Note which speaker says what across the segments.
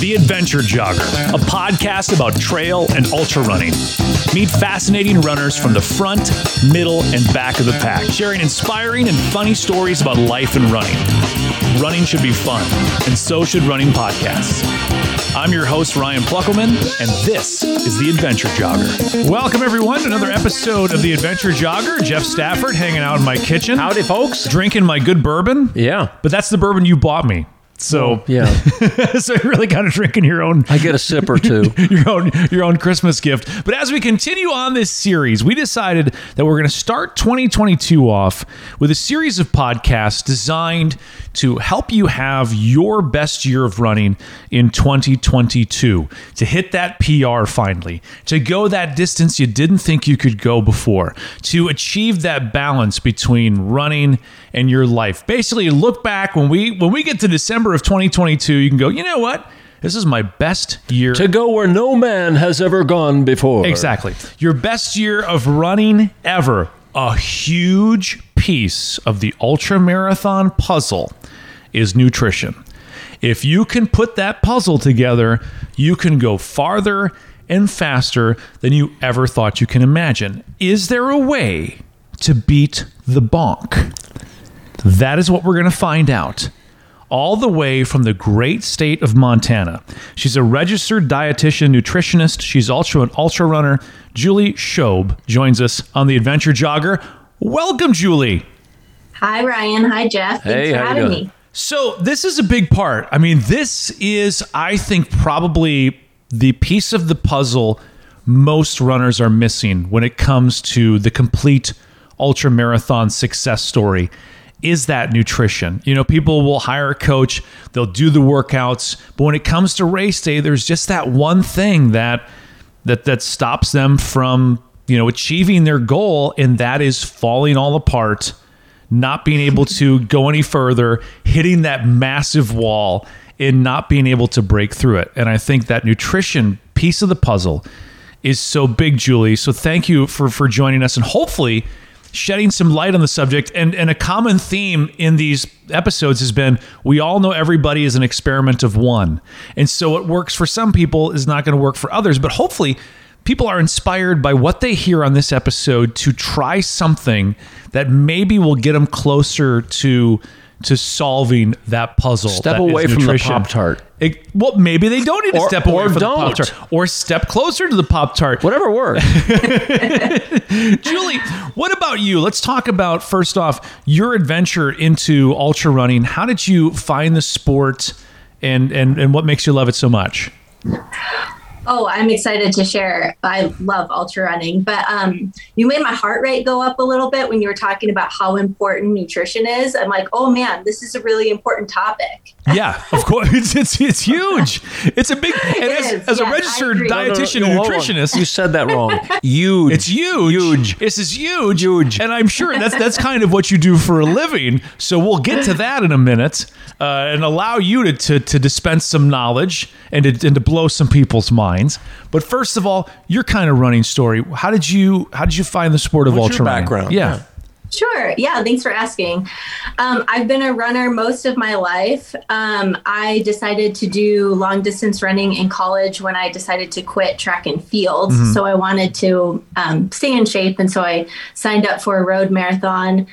Speaker 1: The Adventure Jogger, a podcast about trail and ultra running. Meet fascinating runners from the front, middle, and back of the pack, sharing inspiring and funny stories about life and running. Running should be fun, and so should running podcasts. I'm your host, Ryan Pluckelman, and this is The Adventure Jogger. Welcome, everyone, to another episode of The Adventure Jogger. Jeff Stafford hanging out in my kitchen.
Speaker 2: Howdy, folks.
Speaker 1: Drinking my good bourbon.
Speaker 2: Yeah.
Speaker 1: But that's the bourbon you bought me. So
Speaker 2: Yeah.
Speaker 1: so you're really kind of drinking your own
Speaker 2: I get a sip or two.
Speaker 1: your own your own Christmas gift. But as we continue on this series, we decided that we're going to start 2022 off with a series of podcasts designed to help you have your best year of running in 2022, to hit that PR finally, to go that distance you didn't think you could go before, to achieve that balance between running and your life. Basically, look back when we when we get to December of 2022, you can go, "You know what? This is my best year
Speaker 2: to go where no man has ever gone before.
Speaker 1: Exactly. Your best year of running ever. A huge piece of the ultra marathon puzzle is nutrition. If you can put that puzzle together, you can go farther and faster than you ever thought you can imagine. Is there a way to beat the bonk? That is what we're going to find out. All the way from the great state of Montana. She's a registered dietitian, nutritionist. She's also an ultra runner. Julie Shobe joins us on the Adventure Jogger. Welcome, Julie.
Speaker 3: Hi, Ryan. Hi, Jeff. Thanks
Speaker 2: Hey,
Speaker 3: for
Speaker 2: how you
Speaker 3: having
Speaker 2: doing?
Speaker 3: me.
Speaker 1: So, this is a big part. I mean, this is, I think, probably the piece of the puzzle most runners are missing when it comes to the complete ultra marathon success story is that nutrition. You know, people will hire a coach, they'll do the workouts, but when it comes to race day, there's just that one thing that that that stops them from, you know, achieving their goal and that is falling all apart not being able to go any further, hitting that massive wall, and not being able to break through it. And I think that nutrition piece of the puzzle is so big, Julie. So thank you for for joining us, and hopefully shedding some light on the subject. And and a common theme in these episodes has been we all know everybody is an experiment of one, and so what works for some people is not going to work for others. But hopefully people are inspired by what they hear on this episode to try something that maybe will get them closer to to solving that puzzle.
Speaker 2: Step
Speaker 1: that is
Speaker 2: away from the. Pop-Tart.
Speaker 1: Well, maybe they don't need to
Speaker 2: Or-
Speaker 1: step away from the
Speaker 2: don't.
Speaker 1: Pop Tart, or step closer to the Pop Tart.
Speaker 2: Whatever works.
Speaker 1: Julie, what about you? Let's talk about first off your adventure into ultra running. How did you find the sport, and and and what makes you love it so much?
Speaker 3: Oh, I'm excited to share. I love ultra running, but um, you made my heart rate go up a little bit when you were talking about how important nutrition is. I'm like, oh man, this is a really important topic.
Speaker 1: Yeah, of course. It's it's, it's huge. It's a big. And
Speaker 3: It
Speaker 1: as,
Speaker 3: is,
Speaker 1: as a registered
Speaker 3: agree. No, no, no,
Speaker 1: dietitian and
Speaker 2: hold on.
Speaker 1: nutritionist,
Speaker 2: You said that wrong. Huge.
Speaker 1: It's huge.
Speaker 2: Huge.
Speaker 1: This is huge.
Speaker 2: Huge.
Speaker 1: And I'm sure that's that's kind of what you do for a living. So we'll get to that in a minute uh, and allow you to, to to dispense some knowledge and to, and to blow some people's minds. But first of all, your kind of running story. How did you how did you find the sport of
Speaker 2: What's
Speaker 1: ultra
Speaker 2: your
Speaker 1: running?
Speaker 2: background?
Speaker 1: Yeah.
Speaker 3: Sure. Yeah. Thanks for asking. Um, I've been a runner most of my life. Um, I decided to do long distance running in college when I decided to quit track and field. So I wanted to um, stay in shape. And so I signed up for a road marathon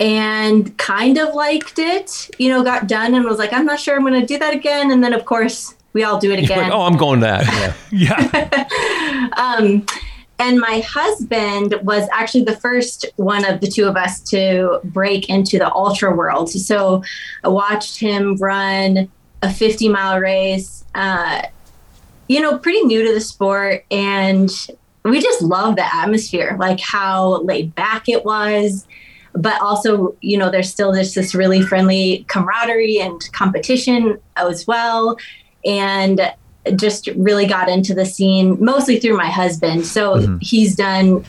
Speaker 3: and kind of liked it. You know, got done and was like, I'm not sure I'm going to do that again. And then, of course, we all do it again.
Speaker 2: like, oh, I'm going that. Yeah.
Speaker 1: Yeah.
Speaker 3: Um, and my husband was actually the first one of the two of us to break into the ultra world. So I watched him run a 50 mile race, uh, you know, pretty new to the sport. And we just love the atmosphere, like how laid back it was. But also, you know, there's still just this really friendly camaraderie and competition as well. And just really got into the scene mostly through my husband. So he's done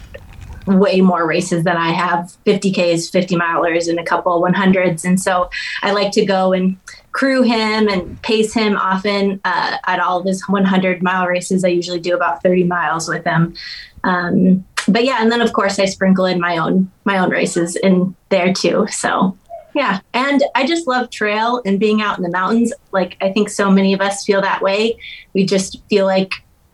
Speaker 3: way more races than I have 50Ks, 50 milers, and a couple 100s. And so I like to go and crew him and pace him often uh, at all of his 100 mile races. I usually do about 30 miles with him. Um, but yeah, and then of course I sprinkle in my own my own races in there too. So yeah, and I just love trail and being out in the mountains. Like I think so many of us feel that way. We just feel like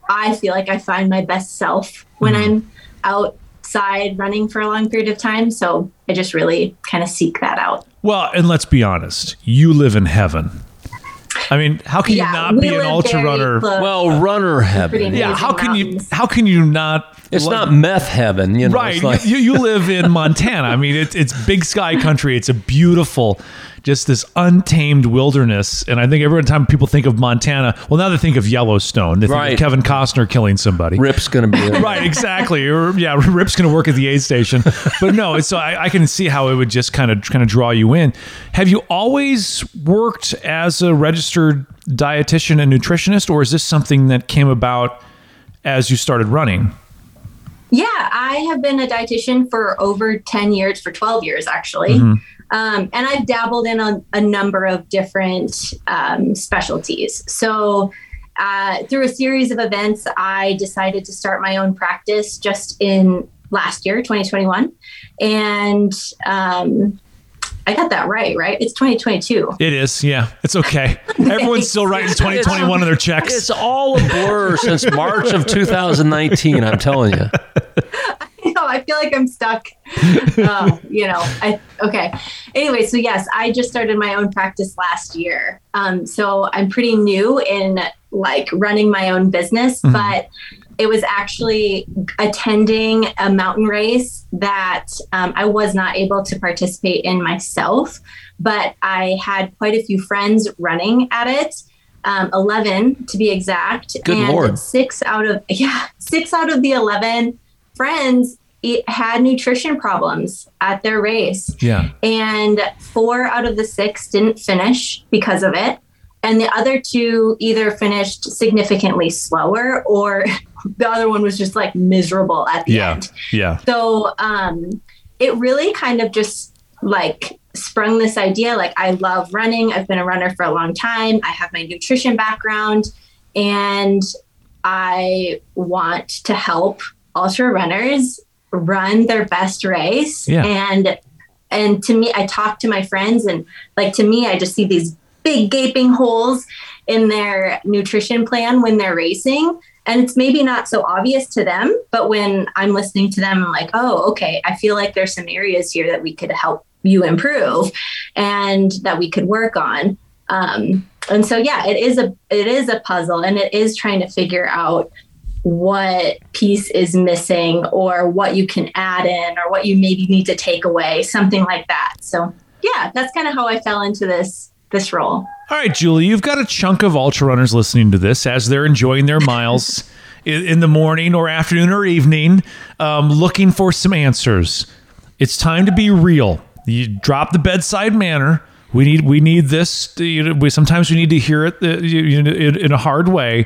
Speaker 3: I feel like I find my best self when mm-hmm. I'm outside running for a long period of time. So I just really kind of seek that out.
Speaker 1: Well, and let's be honest, you live in heaven. I mean, how can yeah, you not be an ultra runner?
Speaker 2: Well, runner heaven.
Speaker 1: Yeah, how can mountains. you how can you not
Speaker 2: it's not meth heaven, you know.
Speaker 1: Right. Like- you, you live in Montana. I mean, it's, it's big sky country. It's a beautiful, just this untamed wilderness. And I think every time people think of Montana, well, now they think of Yellowstone. They think right. of Kevin Costner killing somebody.
Speaker 2: Rip's going to be
Speaker 1: there. right, exactly. Or, yeah, Rip's going to work at the aid station. But no, so I, I can see how it would just kind of kind of draw you in. Have you always worked as a registered dietitian and nutritionist, or is this something that came about as you started running?
Speaker 3: Yeah, I have been a dietitian for over 10 years, for 12 years actually. Mm-hmm. Um, and I've dabbled in a, a number of different um, specialties. So, uh, through a series of events, I decided to start my own practice just in last year, 2021. And um, I got that right, right? It's 2022.
Speaker 1: It is, yeah. It's okay. Everyone's still writing 2021 on their checks.
Speaker 2: It's all a blur since March of 2019, I'm telling you.
Speaker 3: I know, I feel like I'm stuck. Uh, you know, I okay. Anyway, so yes, I just started my own practice last year. Um, so I'm pretty new in like running my own business, mm-hmm. but it was actually attending a mountain race that um, I was not able to participate in myself, but I had quite a few friends running at it. Um, 11 to be exact.
Speaker 2: Good and Lord.
Speaker 3: six out of, yeah, six out of the 11 friends had nutrition problems at their race.
Speaker 1: Yeah.
Speaker 3: And four out of the six didn't finish because of it. And the other two either finished significantly slower or the other one was just like miserable at the
Speaker 1: yeah,
Speaker 3: end.
Speaker 1: Yeah.
Speaker 3: So um, it really kind of just like sprung this idea like, I love running. I've been a runner for a long time. I have my nutrition background and I want to help ultra runners run their best race.
Speaker 1: Yeah.
Speaker 3: And and to me, I talk to my friends and like to me, I just see these big gaping holes in their nutrition plan when they're racing and it's maybe not so obvious to them, but when I'm listening to them, I'm like, oh, okay, I feel like there's some areas here that we could help you improve and that we could work on. Um, and so yeah, it is a it is a puzzle and it is trying to figure out what piece is missing or what you can add in or what you maybe need to take away, something like that. So yeah, that's kind of how I fell into this this role.
Speaker 1: All right, Julie, you've got a chunk of ultra runners listening to this as they're enjoying their miles in the morning or afternoon or evening, um, looking for some answers. It's time to be real. You drop the bedside manner. We need we need this. To, you know, we, sometimes we need to hear it uh, you know, in, in a hard way.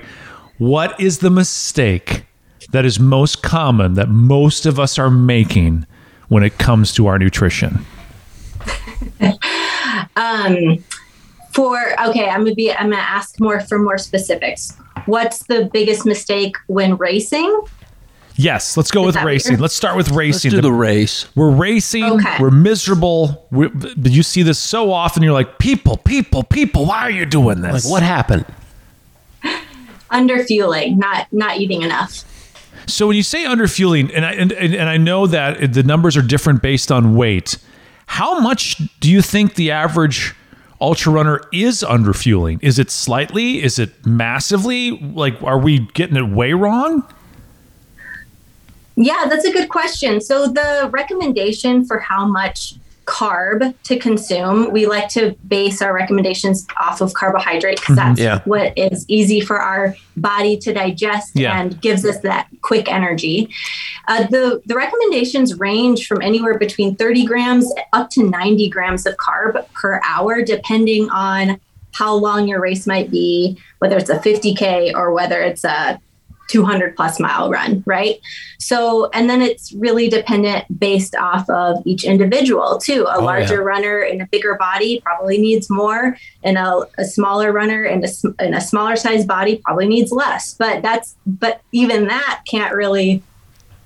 Speaker 1: What is the mistake that is most common that most of us are making when it comes to our nutrition?
Speaker 3: um, for okay, I'm gonna be I'm gonna ask more for more specifics. What's the biggest mistake when racing?
Speaker 1: Yes, let's go Is with racing. Let's start with racing.
Speaker 2: Let's do the, the race.
Speaker 1: We're racing. Okay. We're miserable. We're, you see this so often. You're like, people, people, people. Why are you doing this?
Speaker 2: Like, what happened?
Speaker 3: Underfueling, not not eating enough.
Speaker 1: So when you say underfueling, and I and, and I know that the numbers are different based on weight. How much do you think the average ultra runner is underfueling? Is it slightly? Is it massively? Like, are we getting it way wrong?
Speaker 3: Yeah, that's a good question. So, the recommendation for how much carb to consume. We like to base our recommendations off of carbohydrate because mm-hmm. that's yeah. what is easy for our body to digest yeah. and gives us that quick energy. Uh, the the recommendations range from anywhere between 30 grams up to 90 grams of carb per hour, depending on how long your race might be, whether it's a 50k or whether it's a 200 plus mile run, right? So, and then it's really dependent based off of each individual too. A oh, larger yeah. runner in a bigger body probably needs more, and a, a smaller runner in a, in a smaller size body probably needs less. But that's, but even that can't really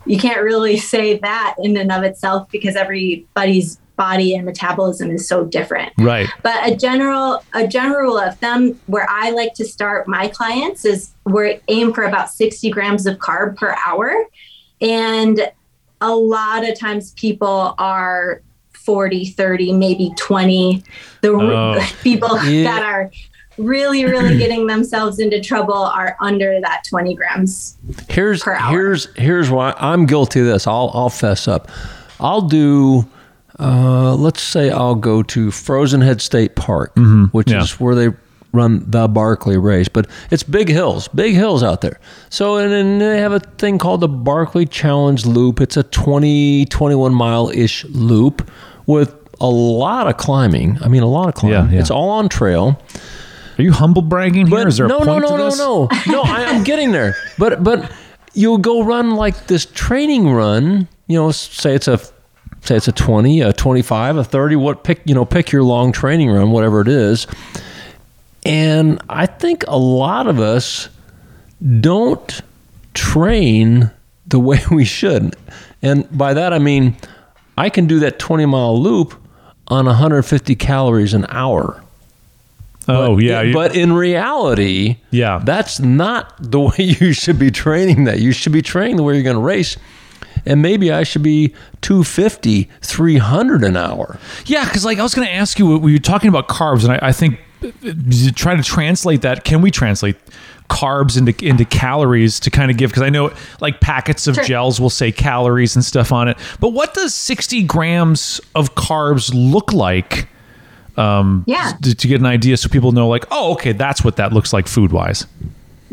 Speaker 3: you can't really say that in and of itself because everybody's body and metabolism is so different.
Speaker 1: Right.
Speaker 3: But a general a general rule of thumb where I like to start my clients is we're aim for about 60 grams of carb per hour. And a lot of times people are 40, 30, maybe 20. The
Speaker 1: Oh.
Speaker 3: people
Speaker 2: Yeah.
Speaker 3: that are really, really getting themselves into trouble are under that 20 grams.
Speaker 2: Here's
Speaker 3: per hour.
Speaker 2: here's here's why I'm guilty of this. I'll I'll fess up. I'll do. Uh, let's say I'll go to Frozen Head State Park, which
Speaker 1: Mm-hmm. Yeah.
Speaker 2: is where they run the Barkley race. But it's big hills, big hills out there. So and then they have a thing called the Barkley Challenge Loop. It's a 20 21 mile ish loop with a lot of climbing. I mean, a lot of climbing.
Speaker 1: Yeah, yeah.
Speaker 2: It's all on trail.
Speaker 1: Are you humble bragging here? Is there
Speaker 2: no,
Speaker 1: a point
Speaker 2: no,
Speaker 1: to
Speaker 2: no,
Speaker 1: this?
Speaker 2: no, no, no. I, I'm getting there. But but you'll go run like this training run. You know, say it's a say it's a 20, a 25, a 30. What pick? You know, pick your long training run, whatever it is. And I think a lot of us don't train the way we should. And by that I mean I can do that 20 mile loop on 150 calories an hour.
Speaker 1: Oh
Speaker 2: But-
Speaker 1: yeah.
Speaker 2: but in reality,
Speaker 1: Yeah.
Speaker 2: that's not the way you should be training that. You should be training the way you're going to race. And maybe I should be 250, 300 an hour.
Speaker 1: Yeah, because like I was going to ask you, we were talking about carbs, and I, I think uh, uh, to translate that. Can we translate carbs into into calories to kind of give? Because I know like packets of
Speaker 3: Sure.
Speaker 1: gels will say calories and stuff on it, but what does sixty grams of carbs look like? Um,
Speaker 3: Yeah.
Speaker 1: to, to get an idea, so people know, like, oh, okay, that's what that looks like food wise.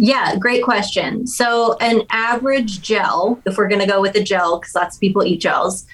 Speaker 3: Yeah, great question. So, an average gel, if we're going to go with a gel, because lots of people eat gels,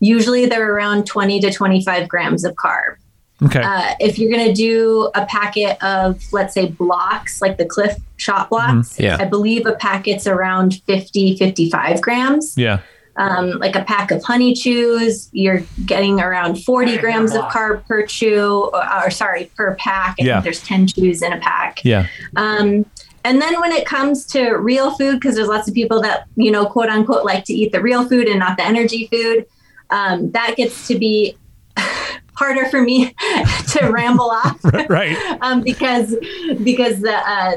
Speaker 3: usually they're around 20 to 25 grams of carb.
Speaker 1: Okay,
Speaker 3: Uh, if you're going to do a packet of, let's say, blocks, like the Clif Shot Bloks,
Speaker 2: Yeah.
Speaker 3: I believe a packet's around 50, 55 grams.
Speaker 1: yeah,
Speaker 3: Um, like a pack of honey chews, you're getting around 40 grams of carb per chew, or, or sorry, per pack. I
Speaker 1: Yeah.
Speaker 3: think there's 10 chews in a pack.
Speaker 1: yeah,
Speaker 3: Um, and then when it comes to real food, because there's lots of people that, you know, quote unquote, like to eat the real food and not the energy food, um, that gets to be harder for me to ramble off
Speaker 1: right.
Speaker 3: um, because because the uh,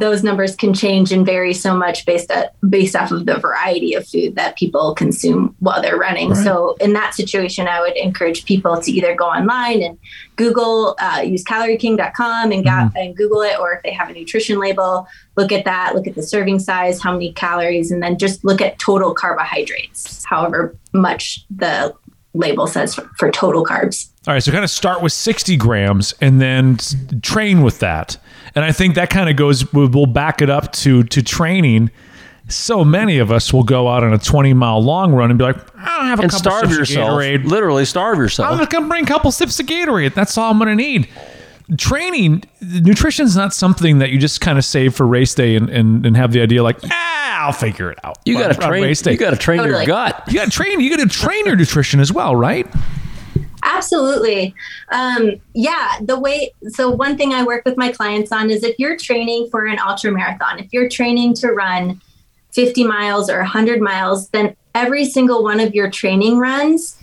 Speaker 3: those numbers can change and vary so much based at, based off of the variety of food that people consume while they're running. So in that situation, I would encourage people to either go online and Google, uh, use CalorieKing.com and got and Google it, or if they have a nutrition label, look at that, look at the serving size, how many calories, and then just look at total carbohydrates, however much the label says for, for total carbs.
Speaker 1: All right, so kind of start with 60 grams and then train with that. And I think that kind of goes, we'll we'll back it up to, to training. So many of us will go out on a 20 mile long run and be like, I don't have a
Speaker 2: And
Speaker 1: couple
Speaker 2: starve
Speaker 1: sips of. Gatorade.
Speaker 2: Literally starve yourself.
Speaker 1: I'm just going to come bring a couple sips of Gatorade. That's all I'm going to need. Training, nutrition is not something that you just kind of save for race day and, and, and have the idea like, ah, I'll figure it out.
Speaker 2: You got to
Speaker 1: on- on
Speaker 2: train.
Speaker 1: race day.
Speaker 2: You got to train your
Speaker 3: Totally.
Speaker 2: gut.
Speaker 1: You got to train. You got to train your nutrition as well, right?
Speaker 3: Absolutely. Um, yeah, the way, so one thing I work with my clients on is if you're training for an ultra marathon, if you're training to run 50 miles or 100 miles, then every single one of your training runs,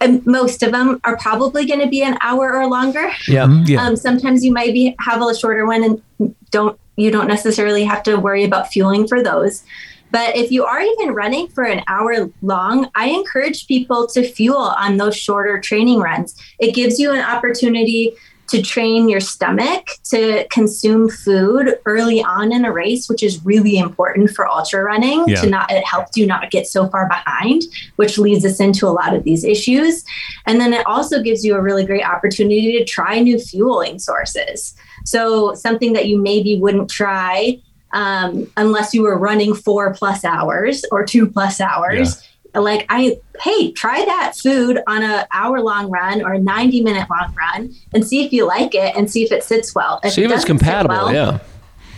Speaker 3: and most of them are probably going to be an hour or longer.
Speaker 2: Yeah.
Speaker 1: Mhm, yeah.
Speaker 3: Um, sometimes you might be have a shorter one and don't you don't necessarily have to worry about fueling for those. But if you are even running for an hour long, I encourage people to fuel on those shorter training runs. It gives you an opportunity to train your stomach to consume food early on in a race, which is really important for ultra running
Speaker 1: Yeah.
Speaker 3: to not it helps you not get so far behind, which leads us into a lot of these issues. And then it also gives you a really great opportunity to try new fueling sources. So something that you maybe wouldn't try um, unless you were running four plus hours or two plus hours. Like I, hey, try that food on a hour long run or a ninety minute long run, and see if you like it, and see if it sits well.
Speaker 2: See
Speaker 3: it
Speaker 2: if it's compatible.
Speaker 3: well,
Speaker 2: yeah.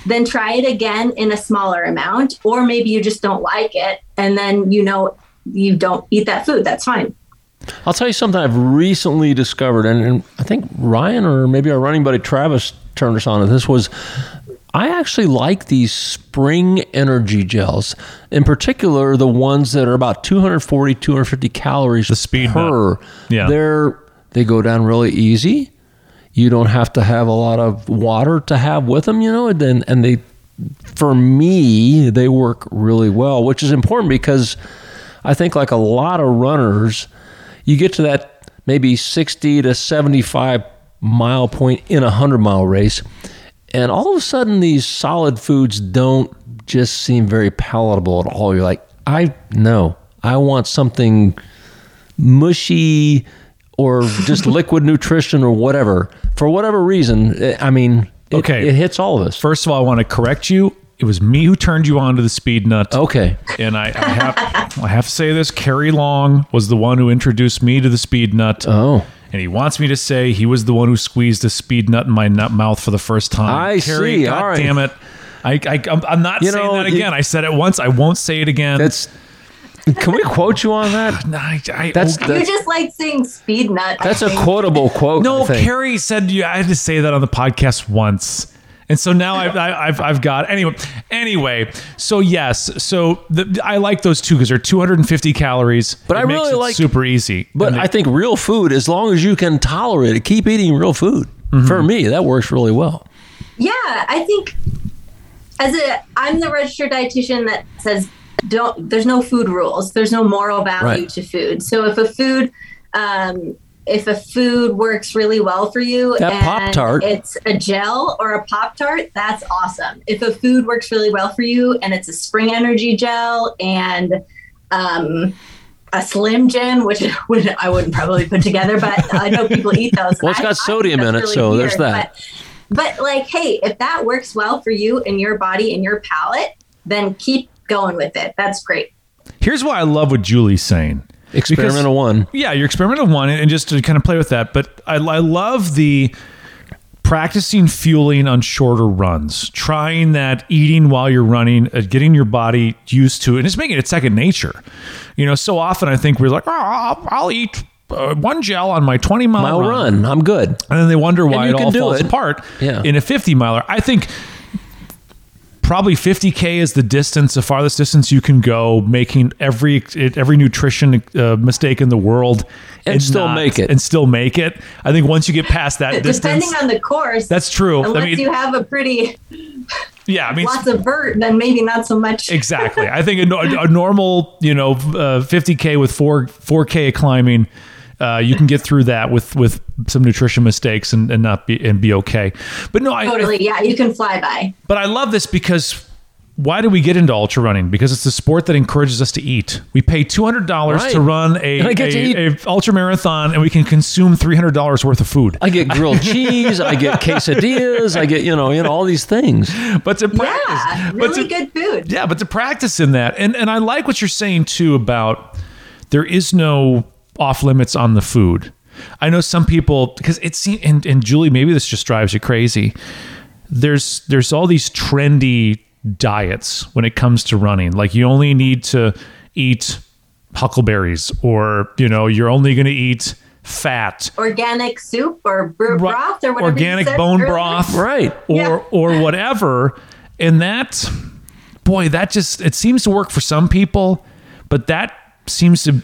Speaker 3: then try it again in a smaller amount or maybe you just don't like it and then you know you don't eat that food that's fine
Speaker 2: I'll tell you something I've recently discovered, and, and I think Ryan or maybe our running buddy Travis turned us on to this. Was I actually like these spring energy gels, in particular the ones that are about 240, 250 calories
Speaker 1: The Speed
Speaker 2: per.
Speaker 1: Nut. Yeah.
Speaker 2: They're they go down really easy. You don't have to have a lot of water to have with them, you know, and then and they for me, they work really well, which is important because I think like a lot of runners, you get to that maybe 60 to 75 mile point in a 100 mile race and all of a sudden these solid foods don't just seem very palatable at all you're like i no i want something mushy or just liquid nutrition or whatever for whatever reason i mean it,
Speaker 1: Okay.
Speaker 2: it hits all of us
Speaker 1: First of all, I want to correct you. It was me who turned you on to the speed nut.
Speaker 2: okay
Speaker 1: And I, I have I have to say this. Carrie Long was the one who introduced me to the speed nut.
Speaker 2: oh
Speaker 1: And he wants me to say he was the one who squeezed a speed nut in my nut mouth for the first time.
Speaker 2: I
Speaker 1: Carrie,
Speaker 2: see.
Speaker 1: God
Speaker 2: All right.
Speaker 1: damn it. I, I, I'm, I'm not
Speaker 2: You
Speaker 1: saying
Speaker 2: know,
Speaker 1: that
Speaker 2: you-
Speaker 1: again. I said it once. I won't say it again.
Speaker 2: that's can we quote you on that
Speaker 1: Nah, I, I,
Speaker 2: that's
Speaker 3: You
Speaker 2: that's,
Speaker 3: just like saying speed nut.
Speaker 2: That's a quotable quote
Speaker 1: no.
Speaker 2: I.
Speaker 1: Carrie said you. I had to say that on the podcast once. And so now I've, I- I've, I've got anyway. Anyway, so yes, so the, I like those two because they're 250 calories.
Speaker 2: But
Speaker 1: It
Speaker 2: I
Speaker 1: makes
Speaker 2: really
Speaker 1: it
Speaker 2: like-
Speaker 1: super easy.
Speaker 2: But
Speaker 1: they-
Speaker 2: I think real food, as long as you can tolerate it, keep eating real food.
Speaker 1: Mm-hmm.
Speaker 2: For me, that works really well.
Speaker 3: Yeah, I think as a I'm the registered dietitian that says don't there's no food rules. There's no moral value
Speaker 2: Right.
Speaker 3: to food. So if a food um if a food works really well for you
Speaker 2: That
Speaker 3: and
Speaker 2: Pop-Tart.
Speaker 3: it's a gel or a pop tart that's awesome if a food works really well for you and it's a spring energy gel and um a slim jim which would i wouldn't probably put together but i know people eat those
Speaker 2: Well, it's got
Speaker 3: I think
Speaker 2: sodium in
Speaker 3: that's
Speaker 2: it, so there's that.
Speaker 3: but, but like hey if that works well for you and your body and your palate then keep going with it that's great
Speaker 1: here's why I love what Julie's saying.
Speaker 2: Experimental one.
Speaker 1: Yeah, your experimental one, and just to kind of play with that. But I, I love the practicing fueling on shorter runs, trying that eating while you're running, uh, getting your body used to it, and just making it second nature. You know, so often I think we're like, oh, I'll, I'll eat. Uh, one gel on my 20 mile,
Speaker 2: Mile run. I'm good.
Speaker 1: and then they wonder why
Speaker 2: you
Speaker 1: it
Speaker 2: can
Speaker 1: all
Speaker 2: do
Speaker 1: falls
Speaker 2: it.
Speaker 1: apart
Speaker 2: Yeah.
Speaker 1: in a 50 miler. I think probably 50k is the distance, the farthest distance you can go, making every every nutrition uh, mistake in the world,
Speaker 2: And still make it.
Speaker 1: and still make it. I think once you get past that distance,
Speaker 3: depending on the course
Speaker 1: that's true.
Speaker 3: unless
Speaker 1: I mean,
Speaker 3: you have a pretty
Speaker 1: yeah, I mean.
Speaker 3: lots of vert then maybe not so much
Speaker 1: Exactly. I think a, a normal, you know, uh, 50k with four 4k climbing, uh, you can get through that with with some nutrition mistakes and, and not be and be okay. But no, I,
Speaker 3: totally yeah you can fly by
Speaker 1: But I love this because why do we get into ultra running? Because it's a sport that encourages us to eat. We pay two hundred dollars to run a,
Speaker 2: And I get to
Speaker 1: a, a ultra marathon, and we can consume three hundred dollars worth of food.
Speaker 2: I get grilled cheese. I get quesadillas. I get you know you know all these things.
Speaker 1: But to practice,
Speaker 3: yeah
Speaker 1: but
Speaker 3: really
Speaker 1: to-
Speaker 3: good food
Speaker 1: Yeah, but to practice in that, and and I like what you're saying too about there is no off limits on the food. I know some people because it's and and Julie, maybe this just drives you crazy. There's there's all these trendy diets when it comes to running. Like you only need to eat huckleberries, or you know you're only going to eat fat
Speaker 3: organic soup or br-
Speaker 1: Ru-
Speaker 3: broth or whatever you
Speaker 1: organic
Speaker 3: said
Speaker 1: bone
Speaker 3: earlier.
Speaker 1: broth
Speaker 2: Right.
Speaker 1: or
Speaker 3: Yeah.
Speaker 1: or whatever and that boy that just it seems to work for some people but that seems to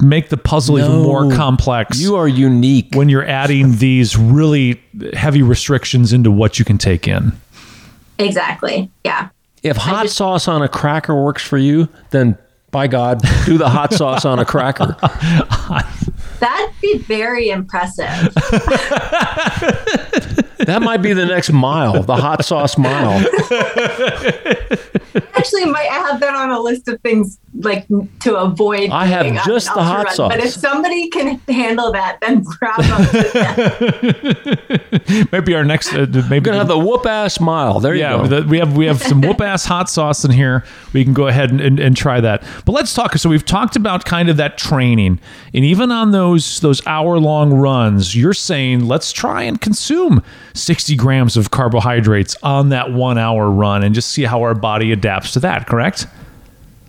Speaker 1: make the puzzle even more complex
Speaker 2: You are unique.
Speaker 1: when you're adding these really heavy restrictions into what you can take in.
Speaker 3: Exactly. Yeah.
Speaker 2: If hot
Speaker 3: just-
Speaker 2: sauce on a cracker works for you, then by God, do the hot sauce on a cracker.
Speaker 3: that'd be very impressive
Speaker 2: That might be the next mile, the hot sauce mile.
Speaker 3: actually might I have that on a list of things like to avoid
Speaker 2: I have just the hot
Speaker 3: run.
Speaker 2: sauce.
Speaker 3: but if somebody can handle that then bravo to them.
Speaker 1: maybe our next uh, maybe
Speaker 2: We're gonna have the whoop ass mile. There you go.
Speaker 1: the- we have we have some whoop ass hot sauce in here. We can go ahead and, and, and try that. But let's talk. So we've talked about kind of that training, and even on those those hour long runs, you're saying let's try and consume 60 grams of carbohydrates on that one hour run, and just see how our body adapts to that. Correct?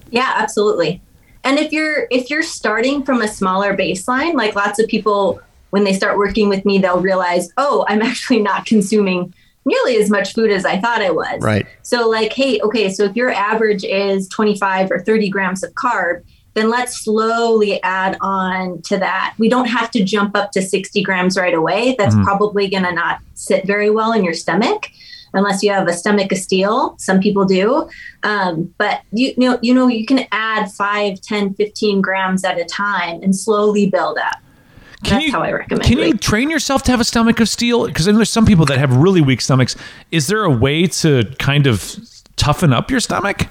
Speaker 3: Yeah, absolutely. And if you're if you're starting from a smaller baseline, like lots of people when they start working with me, they'll realize, oh, I'm actually not consuming nearly as much food as I thought I was.
Speaker 2: Right.
Speaker 3: So, like, hey, okay, so if your average is 25 or 30 grams of carb, then let's slowly add on to that. We don't have to jump up to 60 grams right away. That's probably going to not sit very well in your stomach unless you have a stomach of steel. Some people do. Um, but you, you know, you know, you can add 5, 10, 15 grams at a time and slowly build up.
Speaker 1: Can
Speaker 3: That's
Speaker 1: you,
Speaker 3: how I recommend
Speaker 1: Can you train yourself to have a stomach of steel? Because I know there's some people that have really weak stomachs. Is there a way to kind of toughen up your stomach?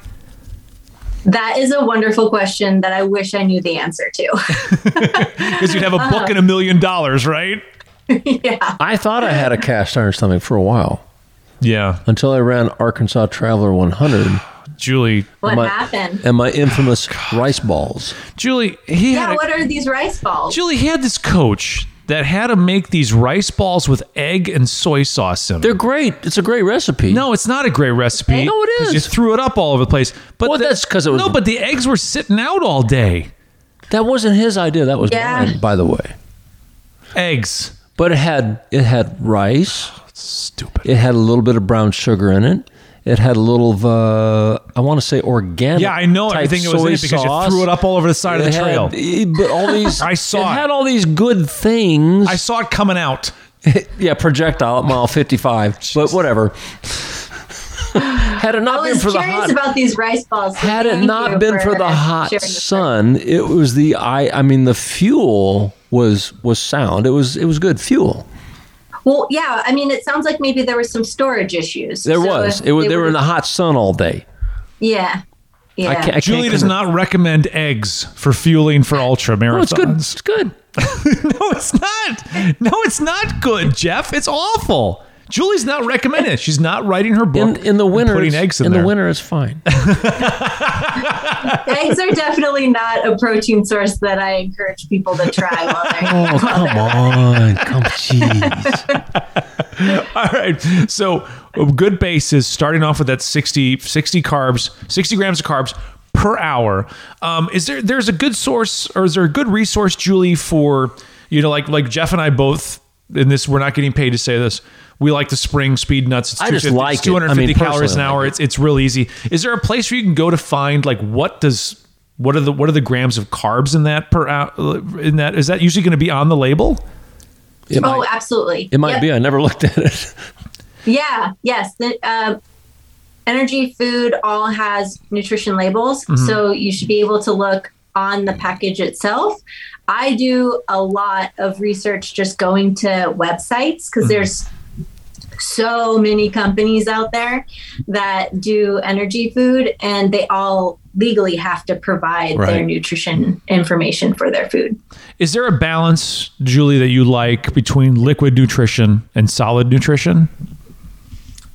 Speaker 3: That is a wonderful question that I wish I knew the answer to.
Speaker 1: Because you'd have a book uh-huh. and a million dollars, right?
Speaker 3: yeah.
Speaker 2: I thought I had a cast iron stomach for a while
Speaker 1: Yeah,
Speaker 2: until I ran Arkansas Traveler 100
Speaker 1: Julie.
Speaker 3: What
Speaker 2: My-
Speaker 3: happened?
Speaker 2: and my infamous rice balls.
Speaker 1: Julie, he
Speaker 3: Yeah,
Speaker 1: had a,
Speaker 3: what are these rice balls?
Speaker 1: Julie he had this coach that had to make these rice balls with egg and soy sauce in them.
Speaker 2: They're great. It's a great recipe.
Speaker 1: No, it's not a great recipe.
Speaker 2: No, it
Speaker 1: is.
Speaker 2: is.
Speaker 1: You threw it up all over the place. But
Speaker 2: Well,
Speaker 1: the-
Speaker 2: that's 'cause it was-
Speaker 1: no. But the eggs were sitting out all day.
Speaker 2: that wasn't his idea. That was
Speaker 3: Yeah.
Speaker 2: mine, by the way.
Speaker 1: Eggs.
Speaker 2: But it had it had rice.
Speaker 1: Stupid.
Speaker 2: It had a little bit of brown sugar in it. It had a little of uh, I want to say organic.
Speaker 1: Yeah, I know
Speaker 2: type
Speaker 1: everything it was in
Speaker 2: soy
Speaker 1: it because
Speaker 2: sauce.
Speaker 1: you threw it up all over the side of the trail.
Speaker 2: had- eh, but all these
Speaker 1: I saw
Speaker 2: it
Speaker 1: it.
Speaker 2: had all these good things.
Speaker 1: I saw it coming out.
Speaker 2: yeah, projectile at mile fifty five. but whatever. had it
Speaker 3: I
Speaker 2: not been
Speaker 3: was
Speaker 2: for the hot
Speaker 3: about these rice balls. so
Speaker 2: had it not been for, the hot sun, it was the I I mean the fuel was was sound. It was it was good fuel.
Speaker 3: Well, yeah. I mean, it sounds like maybe there were some storage issues.
Speaker 2: There
Speaker 3: So
Speaker 2: was. It uh, was they were in the hot sun all day.
Speaker 3: Yeah. Yeah.
Speaker 2: I can't, I
Speaker 1: Julie
Speaker 2: can't
Speaker 1: does not recommend eggs for fueling for ultra
Speaker 2: No, it's good. It's good.
Speaker 1: no, it's not. No, it's not good, Jeff. It's awful. Julie's not recommending it. She's not writing her book.
Speaker 2: In, in the winter,
Speaker 1: putting eggs in,
Speaker 2: in
Speaker 1: there.
Speaker 2: the winter, is fine.
Speaker 3: Eggs are definitely not a protein source that I encourage people to try while they're.
Speaker 2: Oh come on, come jeez.
Speaker 1: All right. So a good base is starting off with that 60, 60 carbs, 60 grams of carbs per hour. Um, is there there's a good source or is there a good resource, Julie, for you know, like like Jeff and I both in this we're not getting paid to say this. We like the spring speed nuts. It's
Speaker 2: I just
Speaker 1: 250
Speaker 2: like
Speaker 1: it's
Speaker 2: it. I
Speaker 1: 250
Speaker 2: mean,
Speaker 1: calories an hour.
Speaker 2: like
Speaker 1: It's it's real easy. Is there a place where you can go to find like what does what are the what are the grams of carbs in that per hour in that is that usually going to be on the label?
Speaker 2: It
Speaker 3: Oh,
Speaker 2: might,
Speaker 3: absolutely.
Speaker 2: it might
Speaker 3: Yep.
Speaker 2: be. I never looked at it.
Speaker 3: Yeah, yes. The uh, energy food all has nutrition labels,
Speaker 2: Mm-hmm.
Speaker 3: so you should be able to look on the package itself. I do a lot of research just going to websites because
Speaker 2: Mm-hmm.
Speaker 3: there's so many companies out there that do energy food and they all legally have to provide their nutrition information for their food.
Speaker 1: Is there a balance, Julie, that you like between liquid nutrition and solid nutrition?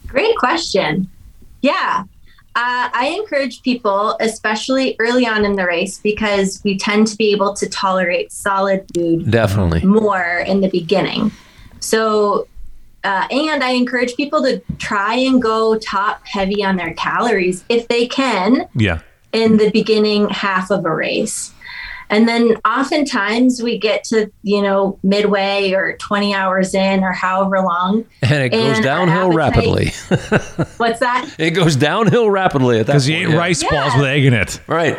Speaker 3: Great question. Yeah. Uh, I encourage people, especially early on in the race, because we tend to be able to tolerate solid food
Speaker 2: Definitely.
Speaker 3: more in the beginning. So, uh, and I encourage people to try and go top heavy on their calories if they can
Speaker 1: Yeah.
Speaker 3: in the beginning half of a race. And then oftentimes we get to, you know, midway or 20 hours in or however long.
Speaker 2: And it goes
Speaker 3: And
Speaker 2: downhill rapidly.
Speaker 3: What's that?
Speaker 2: it goes downhill rapidly at that
Speaker 1: Because you ate
Speaker 2: yeah.
Speaker 1: rice balls
Speaker 3: Yeah.
Speaker 1: with egg in it.
Speaker 2: Right.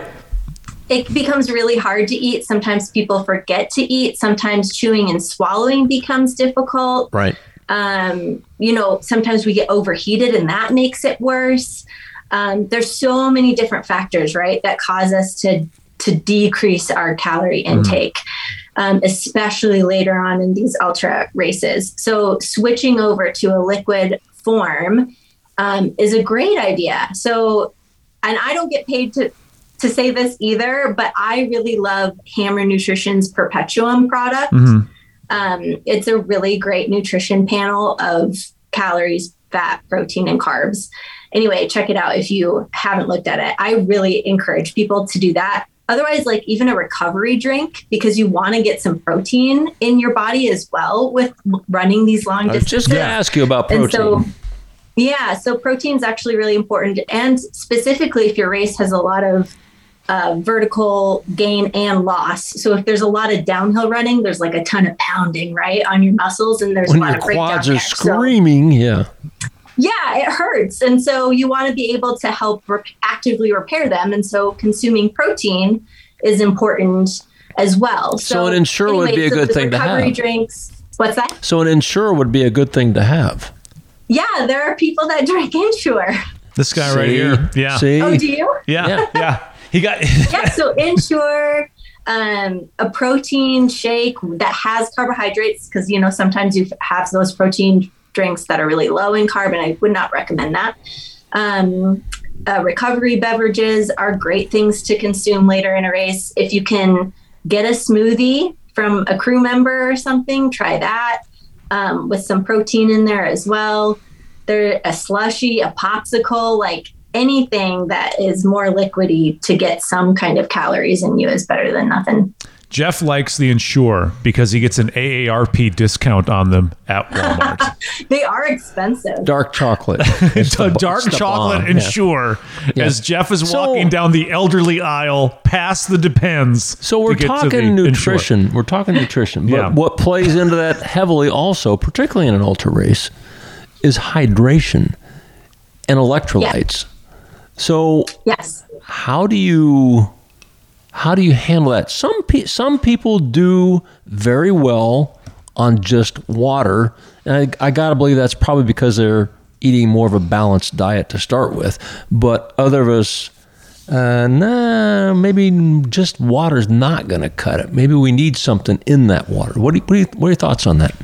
Speaker 3: it becomes really hard to eat. Sometimes people forget to eat. Sometimes chewing and swallowing becomes difficult.
Speaker 2: Right.
Speaker 3: Um, you know, sometimes we get overheated and that makes it worse. Um, there's so many different factors, right, that cause us to to decrease our calorie intake, um, especially later on in these ultra races. So switching over to a liquid form um, is a great idea. So, and I don't get paid to to say this either, but I really love Hammer Nutrition's Perpetuum product.
Speaker 1: Mhm.
Speaker 3: Um, it's a really great nutrition panel of calories, fat, protein, and carbs. Anyway, check it out if you haven't looked at it. I really encourage people to do that. Otherwise, like even a recovery drink, because you want to get some protein in your body as well with running these long
Speaker 2: I was
Speaker 3: distances.
Speaker 2: just going to ask you about protein.
Speaker 3: so, yeah, so protein is actually really important. And specifically, if your race has a lot of uh, vertical gain and loss. So if there's a lot of downhill running, there's like a ton of pounding, right, on your muscles, and there's
Speaker 2: when
Speaker 3: a lot
Speaker 2: your
Speaker 3: of breakdown
Speaker 2: quads are
Speaker 3: there. So-
Speaker 2: screaming, yeah.
Speaker 3: yeah, it hurts. And so you want to be able to help rep- actively repair them. And so consuming protein is important as well.
Speaker 2: So an Ensure would be a
Speaker 3: so
Speaker 2: good thing to have.
Speaker 3: drinks. What's that?
Speaker 2: So an Ensure would be a good thing to have.
Speaker 3: Yeah, there are people that drink Ensure.
Speaker 1: This guy right here. Yeah.
Speaker 2: See?
Speaker 3: Oh, do you?
Speaker 1: Yeah.
Speaker 2: Yeah.
Speaker 1: Yeah. He got
Speaker 3: yeah, so Ensure, um, a protein shake that has carbohydrates, because you know sometimes you have those protein drinks that are really low in carb, and I would not recommend that. Um, uh, recovery beverages are great things to consume later in a race. If you can get a smoothie from a crew member or something, try that um, with some protein in there as well. There, a slushy, a popsicle, like anything that is more liquidy to get some kind of calories in you is better than nothing.
Speaker 1: Jeff likes the Ensure because he gets an AARP discount on them at Walmart.
Speaker 3: They are expensive.
Speaker 2: Dark chocolate. the-
Speaker 1: dark chocolate
Speaker 2: bomb, yeah. Yeah.
Speaker 1: as Jeff is
Speaker 2: So-
Speaker 1: walking down the elderly aisle past the Depends.
Speaker 2: So we're
Speaker 1: to get to
Speaker 2: talking
Speaker 1: the Ensure.
Speaker 2: nutrition. We're talking nutrition. But
Speaker 1: Yeah.
Speaker 2: what plays into that heavily also, particularly in an ultra race, is hydration and electrolytes. So
Speaker 3: Yes.
Speaker 2: how do you how do you handle that? Some pe- some people do very well on just water, and I, I got to believe that's probably because they're eating more of a balanced diet to start with. But other of us, uh, nah, maybe just water's not going to cut it. Maybe we need something in that water. What do you, what, do you, what are your thoughts on that?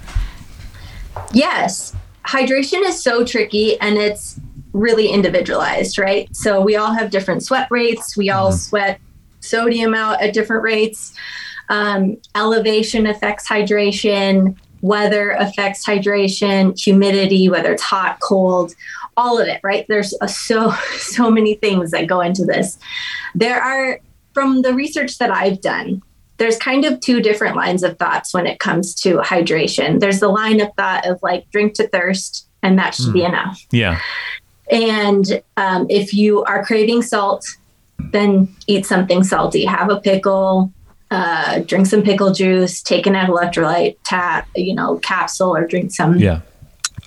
Speaker 3: Yes. Hydration is so tricky and it's really individualized, right? So we all have different sweat rates. We all sweat sodium out at different rates. Um, elevation affects hydration. Weather affects hydration. Humidity, whether it's hot, cold, all of it, right? There's a, so so many things that go into this. There are from the research that I've done, there's kind of two different lines of thoughts when it comes to hydration. There's the line of thought of like drink to thirst, and that should be enough.
Speaker 1: Yeah.
Speaker 3: And um, if you are craving salt, then eat something salty. Have a pickle, uh, drink some pickle juice, take an electrolyte tap, you know, capsule, or drink some
Speaker 1: Yeah.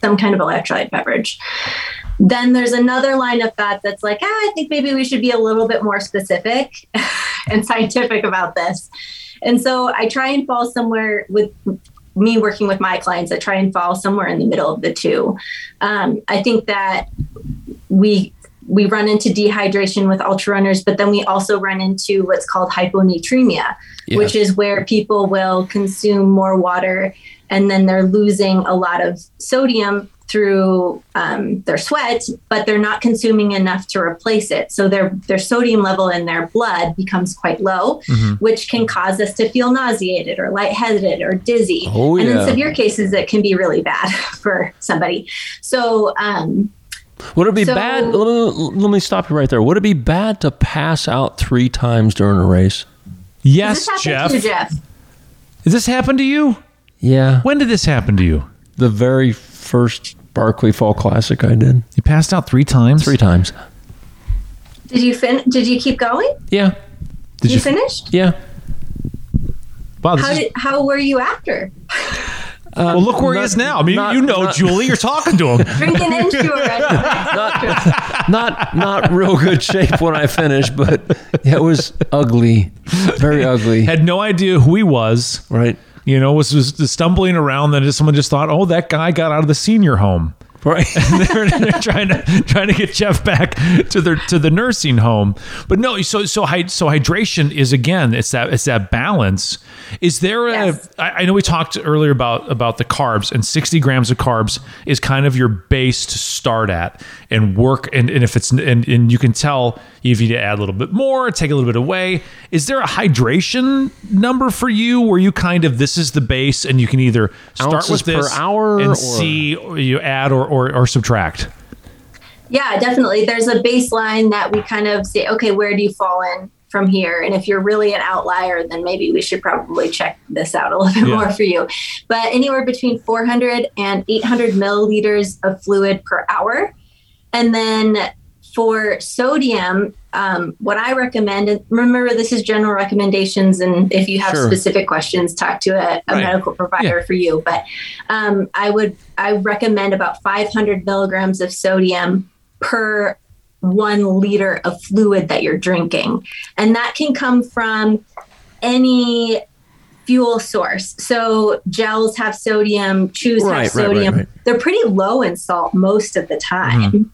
Speaker 3: some kind of electrolyte beverage. Then there's another line of thought that's like, ah, I think maybe we should be a little bit more specific and scientific about this. And so I try and fall somewhere with me working with my clients, I try and fall somewhere in the middle of the two. Um, I think that we we run into dehydration with ultra runners, but then we also run into what's called hyponatremia, which is where people will consume more water and then they're losing a lot of sodium through um, their sweat, but they're not consuming enough to replace it. So their their sodium level in their blood becomes quite low, which can cause us to feel nauseated or lightheaded or dizzy.
Speaker 2: Oh,
Speaker 3: and
Speaker 2: yeah.
Speaker 3: in severe cases, it can be really bad for somebody. So um,
Speaker 2: Would it be
Speaker 3: So-
Speaker 2: bad? Let me, stop you right there. Would it be bad to pass out three times during a race?
Speaker 1: Yes, Jeff.
Speaker 3: to you, Jeff.
Speaker 1: Did this happen to you?
Speaker 2: Yeah.
Speaker 1: When did this happen to you?
Speaker 2: The very first Barkley Fall Classic I did.
Speaker 1: You passed out three times.
Speaker 2: Three times.
Speaker 3: Did you fin- Did you keep going?
Speaker 2: Yeah.
Speaker 1: Did
Speaker 3: you,
Speaker 1: you?
Speaker 3: finished?
Speaker 2: Yeah.
Speaker 1: wow. This
Speaker 3: How
Speaker 1: is,
Speaker 3: did? How were you after?
Speaker 1: well, look where he is um, now. I mean,
Speaker 2: not-
Speaker 1: you know,
Speaker 2: not-
Speaker 1: Julie. You're talking to him.
Speaker 3: Drinking Ensure.
Speaker 2: Not not real good shape when I finished, but yeah, it was ugly. Very ugly.
Speaker 1: Had no idea who he was.
Speaker 2: Right.
Speaker 1: You know, was was stumbling around. Then someone just thought, "Oh, that guy got out of the senior home."
Speaker 2: Right.
Speaker 1: they're, they're trying to trying to get Jeff back to the to the nursing home. But no, so so so hydration is again it's that it's that balance. Is there a? I
Speaker 3: Yes.
Speaker 1: I know we talked earlier about about the carbs and 60 grams of carbs is kind of your base to start at and work and, and if it's and, and you can tell if you need to add a little bit more, take a little bit away. Is there a hydration number for you where you kind of this is the base and you can either start
Speaker 2: Ounces
Speaker 1: with this
Speaker 2: per hour
Speaker 1: and
Speaker 2: or-
Speaker 1: see or you add or, or, or subtract?
Speaker 3: Yeah, definitely. There's a baseline that we kind of say, okay, where do you fall in from here? And if you're really an outlier, then maybe we should probably check this out a little bit
Speaker 1: Yeah.
Speaker 3: more for you. But anywhere between 400 and 800 milliliters of fluid per hour. And then for sodium, um, what I recommend, and remember this is general recommendations, and if you have
Speaker 2: Sure.
Speaker 3: specific questions, talk to a, a
Speaker 1: Right.
Speaker 3: medical provider
Speaker 1: Yeah.
Speaker 3: for you. But um, I would I recommend about 500 milligrams of sodium per one liter of fluid that you're drinking, and that can come from any fuel source. So gels have sodium, chews
Speaker 2: Right, right,
Speaker 3: have
Speaker 2: right,
Speaker 3: sodium.
Speaker 2: right.
Speaker 3: They're pretty low in salt most of the time.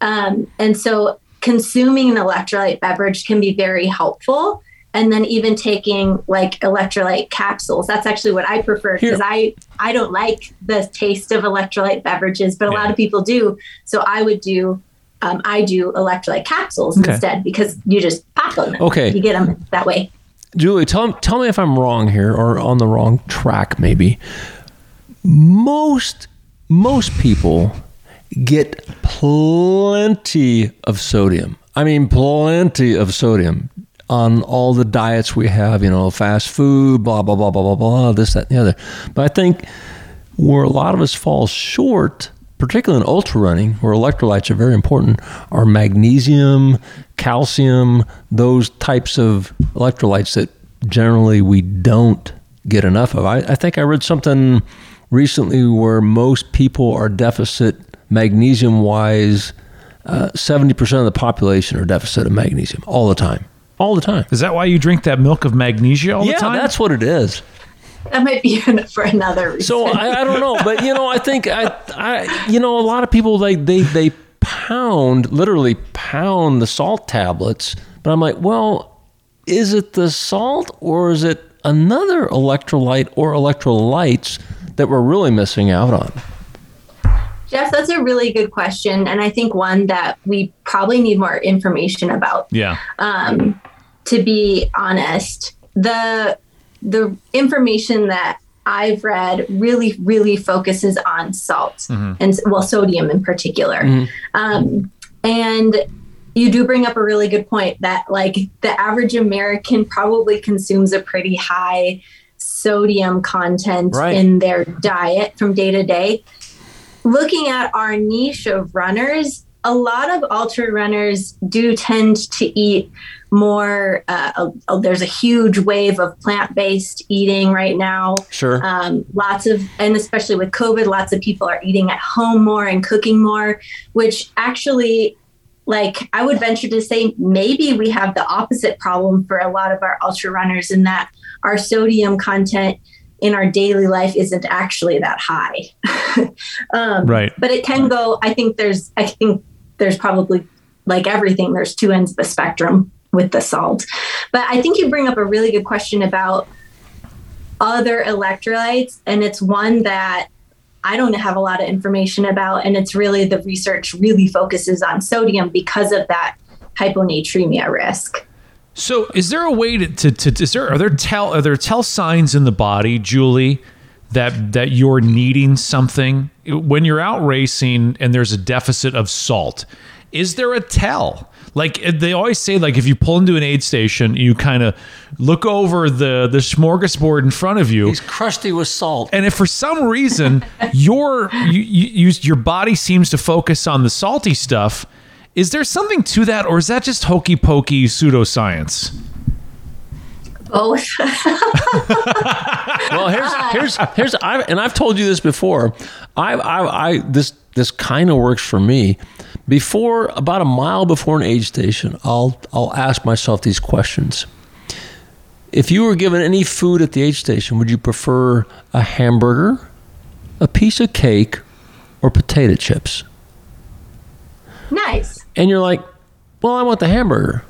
Speaker 3: Um, and so consuming an electrolyte beverage can be very helpful. And then even taking like electrolyte capsules. That's actually what I prefer because I, I don't like the taste of electrolyte beverages, but a
Speaker 1: Yeah.
Speaker 3: lot of people do. So I would do, um, I do electrolyte capsules
Speaker 1: Okay.
Speaker 3: instead because you just pop them.
Speaker 2: Okay.
Speaker 3: You get them that way.
Speaker 2: Julie, tell tell me if I'm wrong here or on the wrong track. Maybe most most people get plenty of sodium. I mean, plenty of sodium on all the diets we have. You know, fast food, blah blah blah blah blah blah. This that and the other. But I think where a lot of us fall short, particularly in ultra running, where electrolytes are very important, are magnesium, calcium, those types of electrolytes that generally we don't get enough of. I, I think I read something recently where most people are deficit magnesium wise. Uh, 70% of the population are deficit of magnesium all the time. All the time.
Speaker 1: Is that why you drink that milk of magnesia all
Speaker 2: yeah,
Speaker 1: the time?
Speaker 2: Yeah, that's what it is.
Speaker 3: That might be for another reason.
Speaker 2: So I, I don't know, but you know, I think I, I, you know, a lot of people like they they pound, literally pound the salt tablets. But I'm like, well, is it the salt or is it another electrolyte or electrolytes that we're really missing out on?
Speaker 3: Jeff, that's a really good question. And I think one that we probably need more information about.
Speaker 1: yeah.
Speaker 3: Um, to be honest, the the information that I've read really, really focuses on salt and well, sodium in particular. Um, and you do bring up a really good point that like the average American probably consumes a pretty high sodium content
Speaker 2: Right.
Speaker 3: in their diet from day to day. Looking at our niche of runners, a lot of ultra runners do tend to eat more. Uh, there's a huge wave of plant based eating right now.
Speaker 2: Sure.
Speaker 3: Um, lots of, and especially with COVID, lots of people are eating at home more and cooking more, which actually, like, I would venture to say maybe we have the opposite problem for a lot of our ultra runners in that our sodium content in our daily life isn't actually that high. um,
Speaker 1: Right.
Speaker 3: But it can go, I think there's, I think there's probably like everything, there's two ends of the spectrum with the salt. But I think you bring up a really good question about other electrolytes, and it's one that I don't have a lot of information about. And it's really the research really focuses on sodium because of that hyponatremia risk.
Speaker 1: So, is there a way to, to, to is there are there tell are there tell signs in the body, Julie, that that you're needing something when you're out racing and there's a deficit of salt? Is there a tell? Like eh, they always say, like if you pull into an aid station, you kind of look over the the smorgasbord in front of you,
Speaker 2: He's crusty with salt.
Speaker 1: and if for some reason your you, you, you, your body seems to focus on the salty stuff, is there something to that, or is that just hokey pokey pseudoscience?
Speaker 3: Both.
Speaker 2: well, here's here's here's I and I've told you this before. I I, I this this kind of works for me. Before about a mile before an aid station, I'll I'll ask myself these questions. If you were given any food at the aid station, would you prefer a hamburger, a piece of cake, or potato chips?
Speaker 3: nice.
Speaker 2: And you're like, well, I want the hamburger.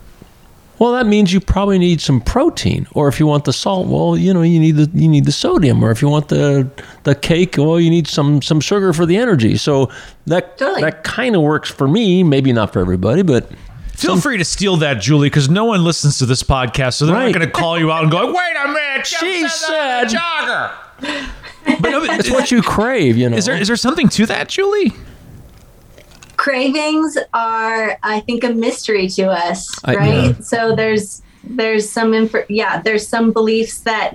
Speaker 2: Well, that means you probably need some protein, or if you want the salt, well, you know, you need the you need the sodium, or if you want the the cake, well, you need some some sugar for the energy. So that
Speaker 3: Totally.
Speaker 2: that kind of works for me, maybe not for everybody, but
Speaker 1: Feel free to steal that, Julie, because no one listens to this podcast, so they're
Speaker 2: Right.
Speaker 1: not going to call you out and go, "Wait a minute, Jeff
Speaker 2: She
Speaker 1: that on
Speaker 2: said-
Speaker 1: jogger." But no,
Speaker 2: it's what you crave, you know.
Speaker 1: is there is there something to that, Julie?
Speaker 3: Cravings are i think a mystery to us
Speaker 2: I-
Speaker 3: right
Speaker 2: yeah.
Speaker 3: so there's there's some inf- yeah there's some beliefs that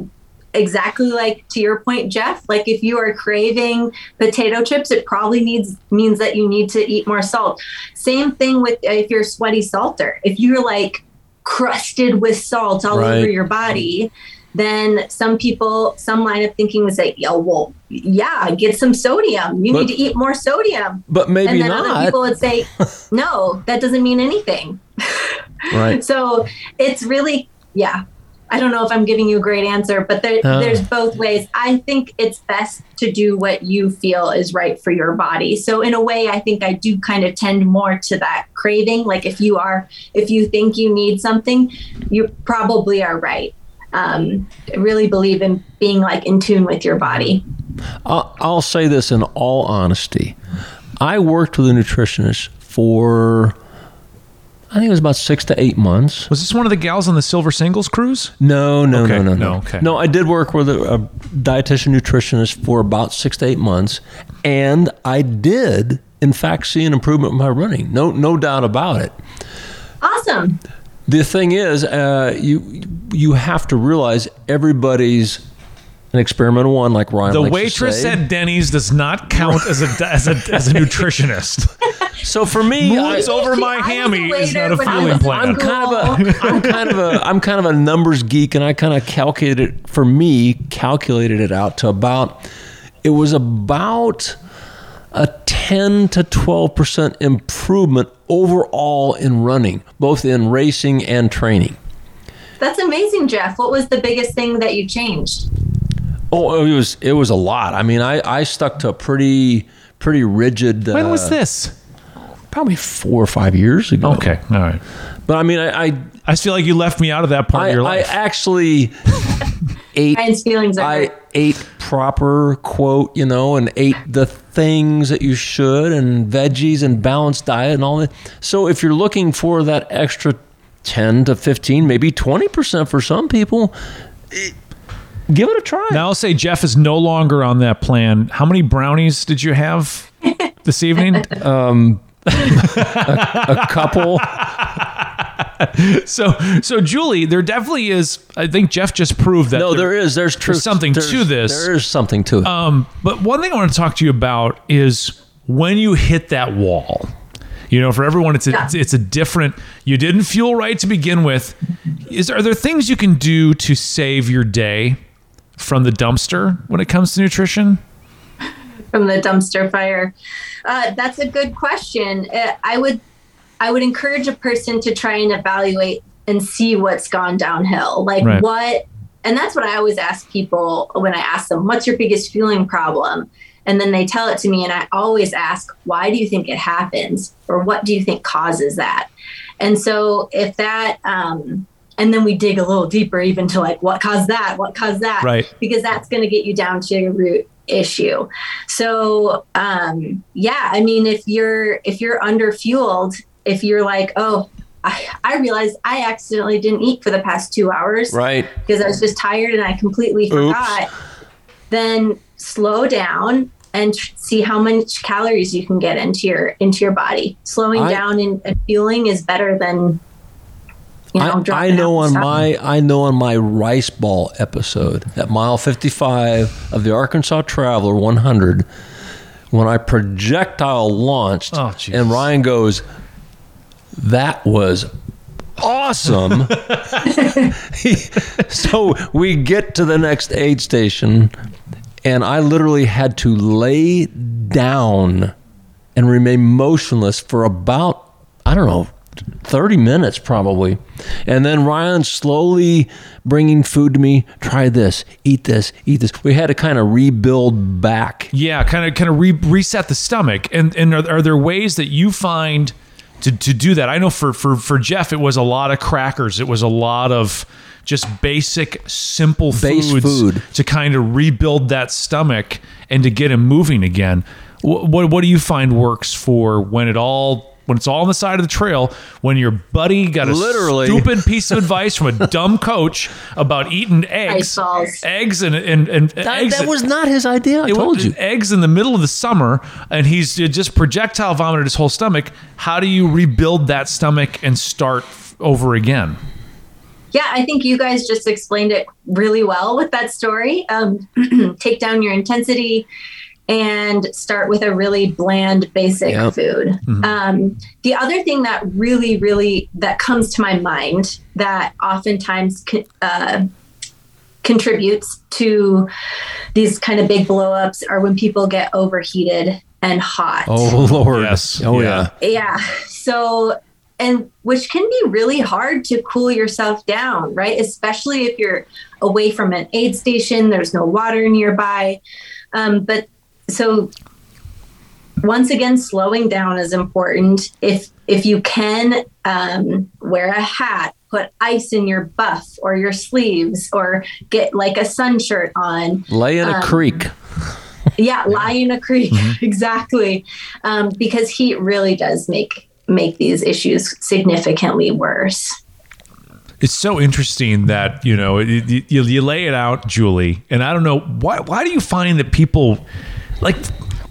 Speaker 3: exactly like to your point, Jeff. Like if you are craving potato chips, it probably needs means that you need to eat more salt. Same thing with uh, if you're a sweaty salter. If you're like crusted with salt all
Speaker 2: Right.
Speaker 3: over your body, then some people, some line of thinking would say, "Oh, well, yeah, get some sodium. You
Speaker 2: But-
Speaker 3: need to eat more sodium."
Speaker 2: But maybe
Speaker 3: and then
Speaker 2: not.
Speaker 3: other people would say, "No, that doesn't mean anything."
Speaker 2: right.
Speaker 3: So it's really, yeah. I don't know if I'm giving you a great answer, but there,
Speaker 2: Uh.
Speaker 3: there's both ways. I think it's best to do what you feel is right for your body. So in a way, I think I do kind of tend more to that craving. Like if you are, if you think you need something, you probably are right. Um, really believe in being like in tune with your body.
Speaker 2: I'll, I'll say this in all honesty. I worked with a nutritionist for, I think it was about six to eight months.
Speaker 1: Was this one of the gals on the Silver Singles cruise?
Speaker 2: No, no,
Speaker 1: Okay,
Speaker 2: no, no,
Speaker 1: no,
Speaker 2: no.
Speaker 1: okay.
Speaker 2: No, I did work with a, a dietitian nutritionist for about six to eight months, and I did, in fact, see an improvement in my running. No, no doubt about it.
Speaker 3: Awesome.
Speaker 2: The thing is, uh, you you have to realize everybody's an experimental one, like Ryan.
Speaker 1: The
Speaker 2: likes to
Speaker 1: waitress
Speaker 2: say.
Speaker 1: at Denny's does not count as a as a as a nutritionist.
Speaker 2: So for me,
Speaker 1: moves over my hammy is not a fueling plan.
Speaker 2: I'm kind of a I'm kind of a I'm kind of a numbers geek, and I kind of calculated for me calculated it out to about it was about a 10 to 12 percent improvement overall in running, both in racing and training.
Speaker 3: That's amazing, Jeff. What was the biggest thing that you changed?
Speaker 2: Oh, it was it was a lot. I mean, I I stuck to a pretty pretty rigid.
Speaker 1: When
Speaker 2: uh,
Speaker 1: was this?
Speaker 2: Probably four or five years ago.
Speaker 1: Okay, all right.
Speaker 2: but I mean, I I
Speaker 1: I feel like you left me out of that part
Speaker 2: I,
Speaker 1: of your life.
Speaker 2: I actually ate
Speaker 3: Ryan's feelings are
Speaker 2: I ate proper quote, you know, and ate the things that you should and veggies and balanced diet and all that. So if you're looking for that extra 10 to 15, maybe 20% for some people, eh, give it a try.
Speaker 1: now I'll say Jeff is no longer on that plan. How many brownies did you have this evening?
Speaker 2: a couple
Speaker 1: so so Julie, there definitely is. I think Jeff just proved that.
Speaker 2: No, there is there's truth
Speaker 1: something to this.
Speaker 2: There is something to it.
Speaker 1: Um, but one thing I want to talk to you about is when you hit that wall. You know, for everyone, it's a,
Speaker 3: Yeah.
Speaker 1: it's a different. You didn't feel right to begin with. Is are there things you can do to save your day from the dumpster when it comes to nutrition?
Speaker 3: from the dumpster fire? Uh, that's a good question. Uh, I would I would encourage a person to try and evaluate and see what's gone downhill. Like
Speaker 1: Right.
Speaker 3: what and that's what I always ask people when I ask them, what's your biggest fueling problem? And then they tell it to me and I always ask, why do you think it happens? Or what do you think causes that? And so if that um and then we dig a little deeper even to like what caused that what caused that
Speaker 1: Right.
Speaker 3: because that's going to get you down to your root issue so um yeah i mean if you're if you're under fueled if you're like oh I, I realized I accidentally didn't eat for the past two hours
Speaker 2: right.
Speaker 3: because I was just tired and I completely forgot. Then slow down and tr- see how much calories you can get into your into your body. Slowing
Speaker 2: I-
Speaker 3: down and, and fueling is better than you know.
Speaker 2: I, I know on my I know on my rice ball episode at mile 55 of the Arkansas Traveler 100 when I projectile launched
Speaker 1: Oh,
Speaker 2: and Ryan goes that was awesome. So we get to the next aid station and I literally had to lay down and remain motionless for about I don't know 30 minutes probably. And then Ryan slowly bringing food to me, try this, eat this, eat this. We had to kind of rebuild back.
Speaker 1: Yeah, kind of kind of re- reset the stomach. And and are, are there ways that you find to, to do that? I know for for for Jeff, it was a lot of crackers. It was a lot of just basic, simple
Speaker 2: Base
Speaker 1: foods
Speaker 2: food.
Speaker 1: to kind of rebuild that stomach and to get him moving again. What, what what do you find works for when it all when it's all on the side of the trail when your buddy got a
Speaker 2: Literally.
Speaker 1: stupid piece of advice from a dumb coach about eating eggs, eggs and and, and
Speaker 2: That,
Speaker 1: eggs
Speaker 2: that was not his idea. I
Speaker 1: it
Speaker 2: told
Speaker 1: was
Speaker 2: you.
Speaker 1: eggs in the middle of the summer, and he's uh, just projectile vomited his whole stomach. How do you rebuild that stomach and start over again?
Speaker 3: Yeah, I think you guys just explained it really well with that story. Um, take down your intensity and start with a really bland, basic
Speaker 2: Yep.
Speaker 3: food.
Speaker 1: Mhm.
Speaker 3: Um, the other thing that really, really that comes to my mind that oftentimes co- uh, contributes to these kind of big blowups are when people get overheated and hot.
Speaker 2: Oh Lord.
Speaker 1: Yes.
Speaker 2: Oh
Speaker 1: Yeah.
Speaker 2: yeah.
Speaker 3: Yeah. So, and which can be really hard to cool yourself down, right? Especially if you're away from an aid station, there's no water nearby. Um, but so, once again, slowing down is important. If if you can um, wear a hat, put ice in your buff or your sleeves, or get like a sun shirt on,
Speaker 2: Lay in a
Speaker 3: Um,
Speaker 2: creek.
Speaker 3: yeah, lie in a creek, exactly, um, because heat really does make make these issues significantly worse.
Speaker 1: It's so interesting that you know you, you, you lay it out, Julie, and I don't know why. Why do you find that people like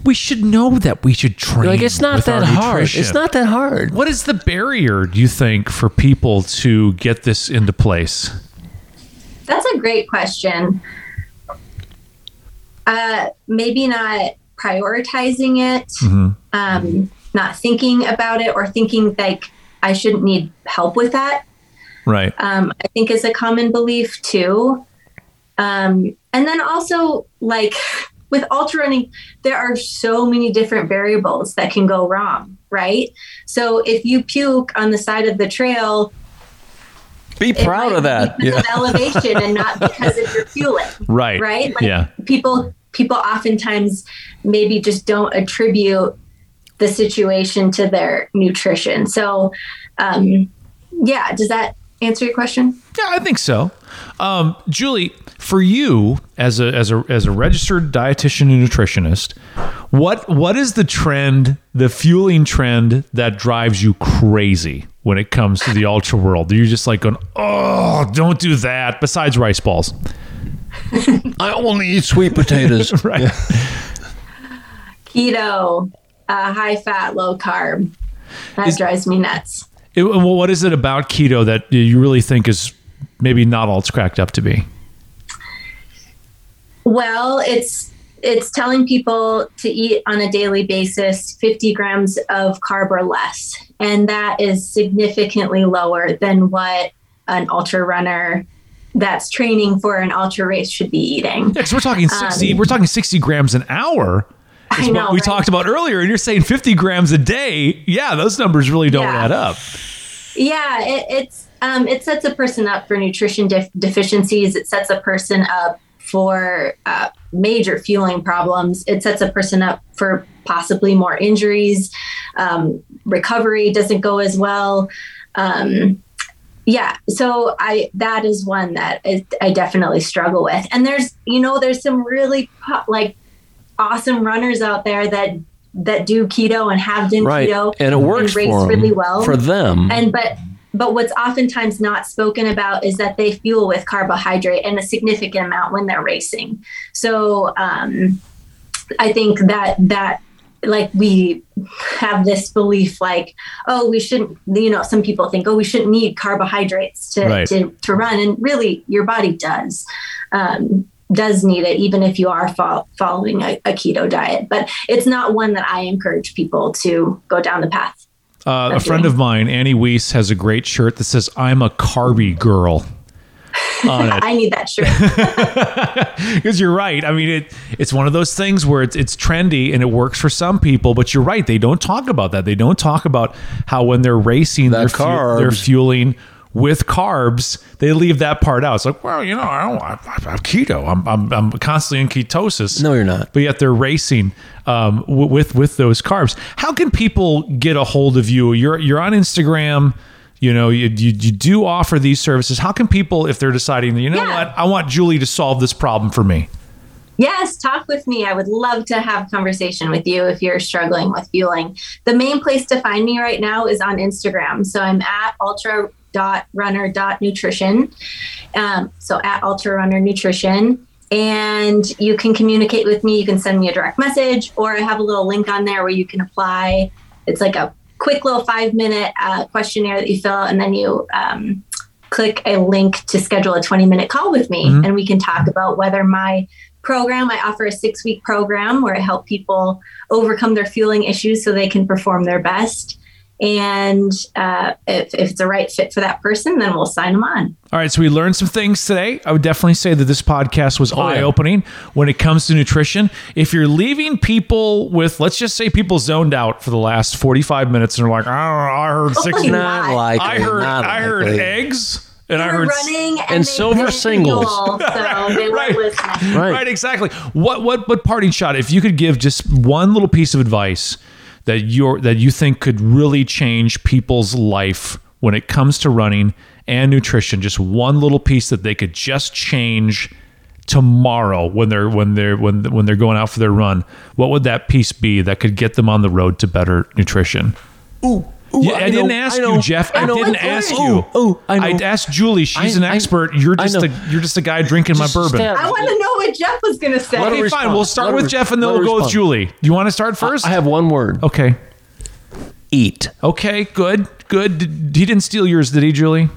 Speaker 1: we should know that we should train?
Speaker 2: Like it's not
Speaker 1: with
Speaker 2: that
Speaker 1: our
Speaker 2: hard.
Speaker 1: nutrition.
Speaker 2: It's not that hard.
Speaker 1: What is the barrier? Do you think for people to get this into place?
Speaker 3: That's a great question. Uh, maybe not prioritizing it,
Speaker 1: Mhm.
Speaker 3: um, not thinking about it, or thinking like I shouldn't need help with that.
Speaker 1: Right.
Speaker 3: um, I think is a common belief too. Um, and then also, like with ultra running, there are so many different variables that can go wrong, right? So if you puke on the side of the trail,
Speaker 2: Be proud of that.
Speaker 3: be because of elevation and not because of your fueling,
Speaker 1: Right.
Speaker 3: right? Like
Speaker 1: Yeah.
Speaker 3: people people oftentimes maybe just don't attribute the situation to their nutrition. So, um, yeah, does that answer your question?
Speaker 1: Yeah, I think so. Um, Julie, for you as a as a as a registered dietitian and nutritionist, what what is the trend, the fueling trend that drives you crazy when it comes to the ultra world? Do You're just like going, oh, don't do that. Besides rice balls,
Speaker 2: I only eat sweet potatoes.
Speaker 1: right?
Speaker 3: keto, uh, high fat, low carb. That drives me nuts.
Speaker 1: It- well, what is it about keto that you really think is maybe not all it's cracked up to be?
Speaker 3: Well, it's it's telling people to eat on a daily basis 50 grams of carb or less, and that is significantly lower than what an ultra runner that's training for an ultra race should be eating.
Speaker 1: Yeah, because we're talking sixty.
Speaker 3: Um,
Speaker 1: we're talking sixty grams an hour.
Speaker 3: I
Speaker 1: what
Speaker 3: know,
Speaker 1: we
Speaker 3: right?
Speaker 1: talked about earlier, and you're saying fifty grams a day. Yeah, those numbers really don't
Speaker 3: Yeah.
Speaker 1: add up.
Speaker 3: Yeah, it, it's um, it sets a person up for nutrition def- deficiencies. It sets a person up for uh, major fueling problems. It sets a person up for possibly more injuries. Um, recovery doesn't go as well. Um, yeah, so I that is one that I, I definitely struggle with. And there's you know there's some really po- like awesome runners out there that that do keto and have done
Speaker 2: right.
Speaker 3: keto
Speaker 2: And it works
Speaker 3: race
Speaker 2: for them.
Speaker 3: really well
Speaker 2: For them.
Speaker 3: and but but what's oftentimes not spoken about is that they fuel with carbohydrate and a significant amount when they're racing so um i think that that like we have this belief like oh we shouldn't you know some people think oh we shouldn't need carbohydrates to
Speaker 1: Right.
Speaker 3: to, to run and really your body does um does need it even if you are fol- following a, a keto diet but it's not one that i encourage people to go down the path
Speaker 1: Uh, a
Speaker 3: That's
Speaker 1: friend
Speaker 3: right.
Speaker 1: of mine, Annie Weiss, has a great shirt that says "I'm a carby girl." on it
Speaker 3: i need that shirt
Speaker 1: because you're right. I mean, it it's one of those things where it's it's trendy and it works for some people, but you're right. They don't talk about that. They don't talk about how when they're racing,
Speaker 2: That
Speaker 1: they're, fu-
Speaker 2: carbs.
Speaker 1: they're fueling with carbs. They leave that part out. It's like, well, you know, I don't. I, I'm keto. I'm, I'm I'm constantly in ketosis.
Speaker 2: no, you're not.
Speaker 1: but yet they're racing um, with with those carbs. How can people get a hold of you? You're you're on Instagram. You know, you, you you do offer these services. How can people, if they're deciding, you know
Speaker 3: Yeah.
Speaker 1: what, I want Julie to solve this problem for me?
Speaker 3: Yes, talk with me. I would love to have a conversation with you if you're struggling with fueling. The main place to find me right now is on Instagram. So I'm at ultra.runner.nutrition. Um, so at ultra runner nutrition. And you can communicate with me. You can send me a direct message, or I have a little link on there where you can apply. It's like a quick little five minute uh, questionnaire that you fill out, and then you um, click a link to schedule a 20 minute call with me
Speaker 1: Mhm.
Speaker 3: and we can talk about whether my program i offer a six week program where i help people overcome their fueling issues so they can perform their best and uh, if, if it's a right fit for that person then we'll sign them on
Speaker 1: All right, so we learned some things today. I would definitely say that this podcast was
Speaker 2: Oh,
Speaker 1: eye opening when it comes to nutrition. If you're leaving people with, let's just say people zoned out for the last 45 minutes and are like, oh, I heard six,
Speaker 3: Holy
Speaker 2: Not
Speaker 3: Not.
Speaker 2: likely.
Speaker 1: I heard,
Speaker 2: not
Speaker 1: I heard eggs, and I
Speaker 3: They were
Speaker 1: heard
Speaker 3: running and,
Speaker 2: and
Speaker 3: they
Speaker 2: silver singles.
Speaker 3: fuel, so
Speaker 1: Right.
Speaker 3: weren't
Speaker 2: Right.
Speaker 1: Right, exactly. What what what parting shot? If you could give just one little piece of advice that you're that you think could really change people's life when it comes to running and nutrition, just one little piece that they could just change tomorrow when they're when they're when when they're going out for their run. What would that piece be that could get them on the road to better nutrition?
Speaker 2: Ooh, ooh,
Speaker 1: Yeah, I, didn't
Speaker 2: know,
Speaker 1: ask
Speaker 2: I know,
Speaker 1: you, Jeff. I,
Speaker 2: I
Speaker 1: didn't
Speaker 3: What's
Speaker 1: ask
Speaker 3: yours?
Speaker 1: you.
Speaker 2: Ooh, ooh, I
Speaker 1: asked Julie. She's
Speaker 2: I-
Speaker 1: an
Speaker 2: I-
Speaker 1: expert. You're just a you're just a guy drinking my bourbon.
Speaker 2: stand-
Speaker 3: i want to know what jeff was going to say
Speaker 1: Okay, fine.
Speaker 2: respond.
Speaker 1: We'll start
Speaker 2: Let
Speaker 1: with
Speaker 2: res-
Speaker 1: Jeff and then we'll
Speaker 2: her
Speaker 1: go with. Julie. Do you want to start first?
Speaker 2: I have one word.
Speaker 1: okay.
Speaker 2: Eat.
Speaker 1: Okay, good. Good. Did, he didn't steal yours, did he, Julie?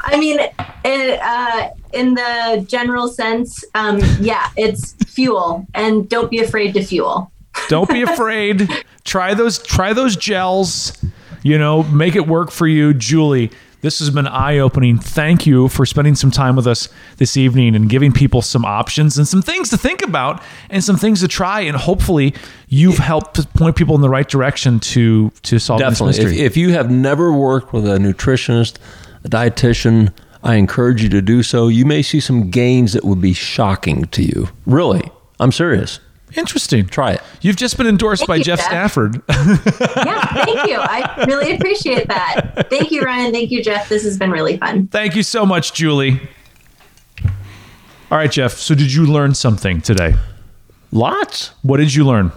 Speaker 3: I mean, it, uh, in the general sense, um, yeah, it's fuel, and don't be afraid to fuel.
Speaker 1: Don't be afraid. try those try those gels. You know, make it work for you, Julie. This has been eye-opening. Thank you for spending some time with us this evening and giving people some options and some things to think about and some things to try and hopefully you've helped point people in the right direction to to solve
Speaker 2: Definitely.
Speaker 1: this
Speaker 2: If, if you have never worked with a nutritionist, a dietitian, I encourage you to do so. You may see some gains that would be shocking to you. Really. I'm serious.
Speaker 1: Interesting.
Speaker 2: Try it.
Speaker 1: You've just been endorsed
Speaker 3: Thank
Speaker 1: by
Speaker 3: you,
Speaker 1: Jeff
Speaker 3: Jeff.
Speaker 1: Stafford.
Speaker 3: Yeah, thank you. I really appreciate that. Thank you, Ryan. Thank you, Jeff. This has been really fun.
Speaker 1: Thank you so much, Julie. All right, Jeff. So, did you learn something today?
Speaker 2: Lots.
Speaker 1: What did you learn?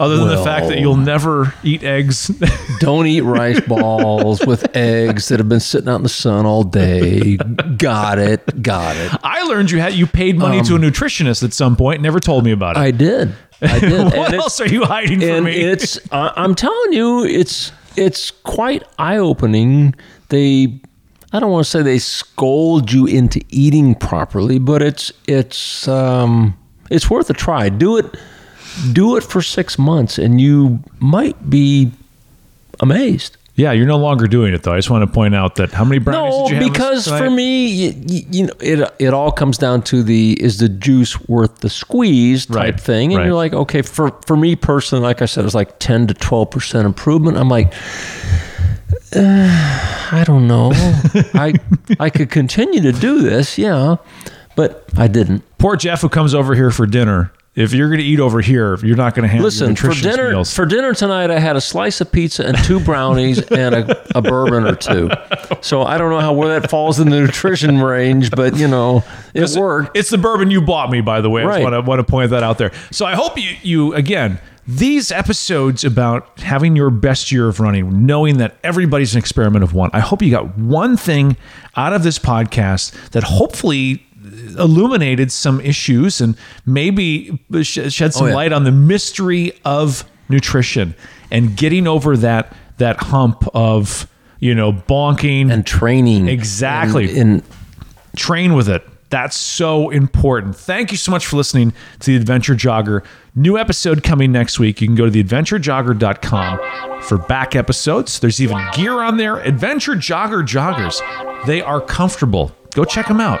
Speaker 1: Other than the fact that you'll never eat eggs.
Speaker 2: Don't eat rice balls with eggs that have been sitting out in the sun all day. Got it. Got it.
Speaker 1: I learned you had you paid money to a nutritionist at some point. Never told me about it.
Speaker 2: Um, I did. I did.
Speaker 1: what
Speaker 2: And
Speaker 1: else are you hiding from me?
Speaker 2: it's I I'm telling you, it's it's quite eye opening. They I don't want to say they scold you into eating properly, but it's it's um, it's worth a try. Do it do it for six months, and you might be amazed.
Speaker 1: yeah, you're no longer doing it though. I just want to point out that how many brownies
Speaker 2: No,
Speaker 1: did you have
Speaker 2: because for me, you, you know, it it all comes down to the is the juice worth the squeeze type
Speaker 1: Right,
Speaker 2: thing, and
Speaker 1: right.
Speaker 2: you're like, okay, for for me personally, like I said, it's like ten to twelve percent improvement. I'm like. Uh, I don't know. I I could continue to do this, yeah, but I didn't.
Speaker 1: poor Jeff who comes over here for dinner. If you're going to eat over here, you're not going to have
Speaker 2: Listen, for dinner
Speaker 1: meals.
Speaker 2: for dinner tonight, I had a slice of pizza and two brownies and a, a bourbon or two. So I don't know how where that falls in the nutrition range, but you know, it worked.
Speaker 1: It's the bourbon you bought me, by the way. I
Speaker 2: Right.
Speaker 1: just want to, want to point that out there. So I hope you, you again, these episodes about having your best year of running, knowing that everybody's an experiment of one. I hope you got one thing out of this podcast that hopefully illuminated some issues and maybe shed some
Speaker 2: Oh, yeah.
Speaker 1: light on the mystery of nutrition and getting over that that hump of you know bonking
Speaker 2: and training
Speaker 1: Exactly.
Speaker 2: and, and
Speaker 1: train with it. That's so important. Thank you so much for listening to the Adventure Jogger. New episode coming next week. You can go to theadventurejogger.com for back episodes. There's even gear on there. Adventure Jogger joggers. They are comfortable. Go check them out.